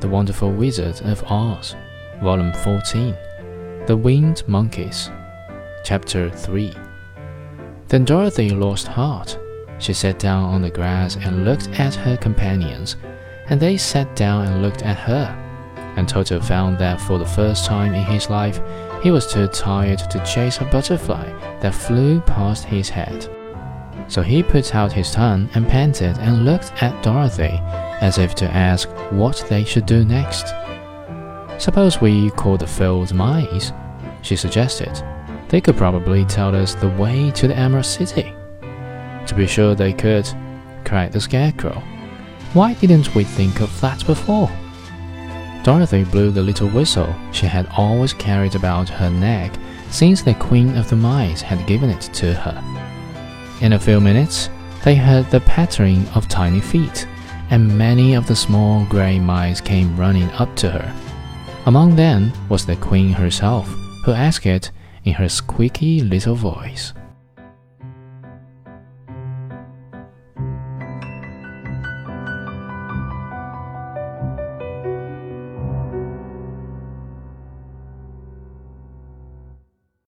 The Wonderful Wizard of Oz, Volume 14, The Winged Monkeys, Chapter 3. Then Dorothy lost heart. She sat down on the grass and looked at her companions, and they sat down and looked at her. And Toto found that for the first time in his life, he was too tired to chase a butterfly that flew past his head. So he put out his tongue and panted and looked at Dorothy as if to ask what they should do next. Suppose we call the field mice, she suggested. They could probably tell us the way to the Emerald City. To be sure they could, cried the Scarecrow. Why didn't we think of that before? Dorothy blew the little whistle she had always carried about her neck since the Queen of the Mice had given it to her. In a few minutes, they heard the pattering of tiny feet, and many of the small gray mice came running up to her. Among them was the Queen herself, who asked it in her squeaky little voice.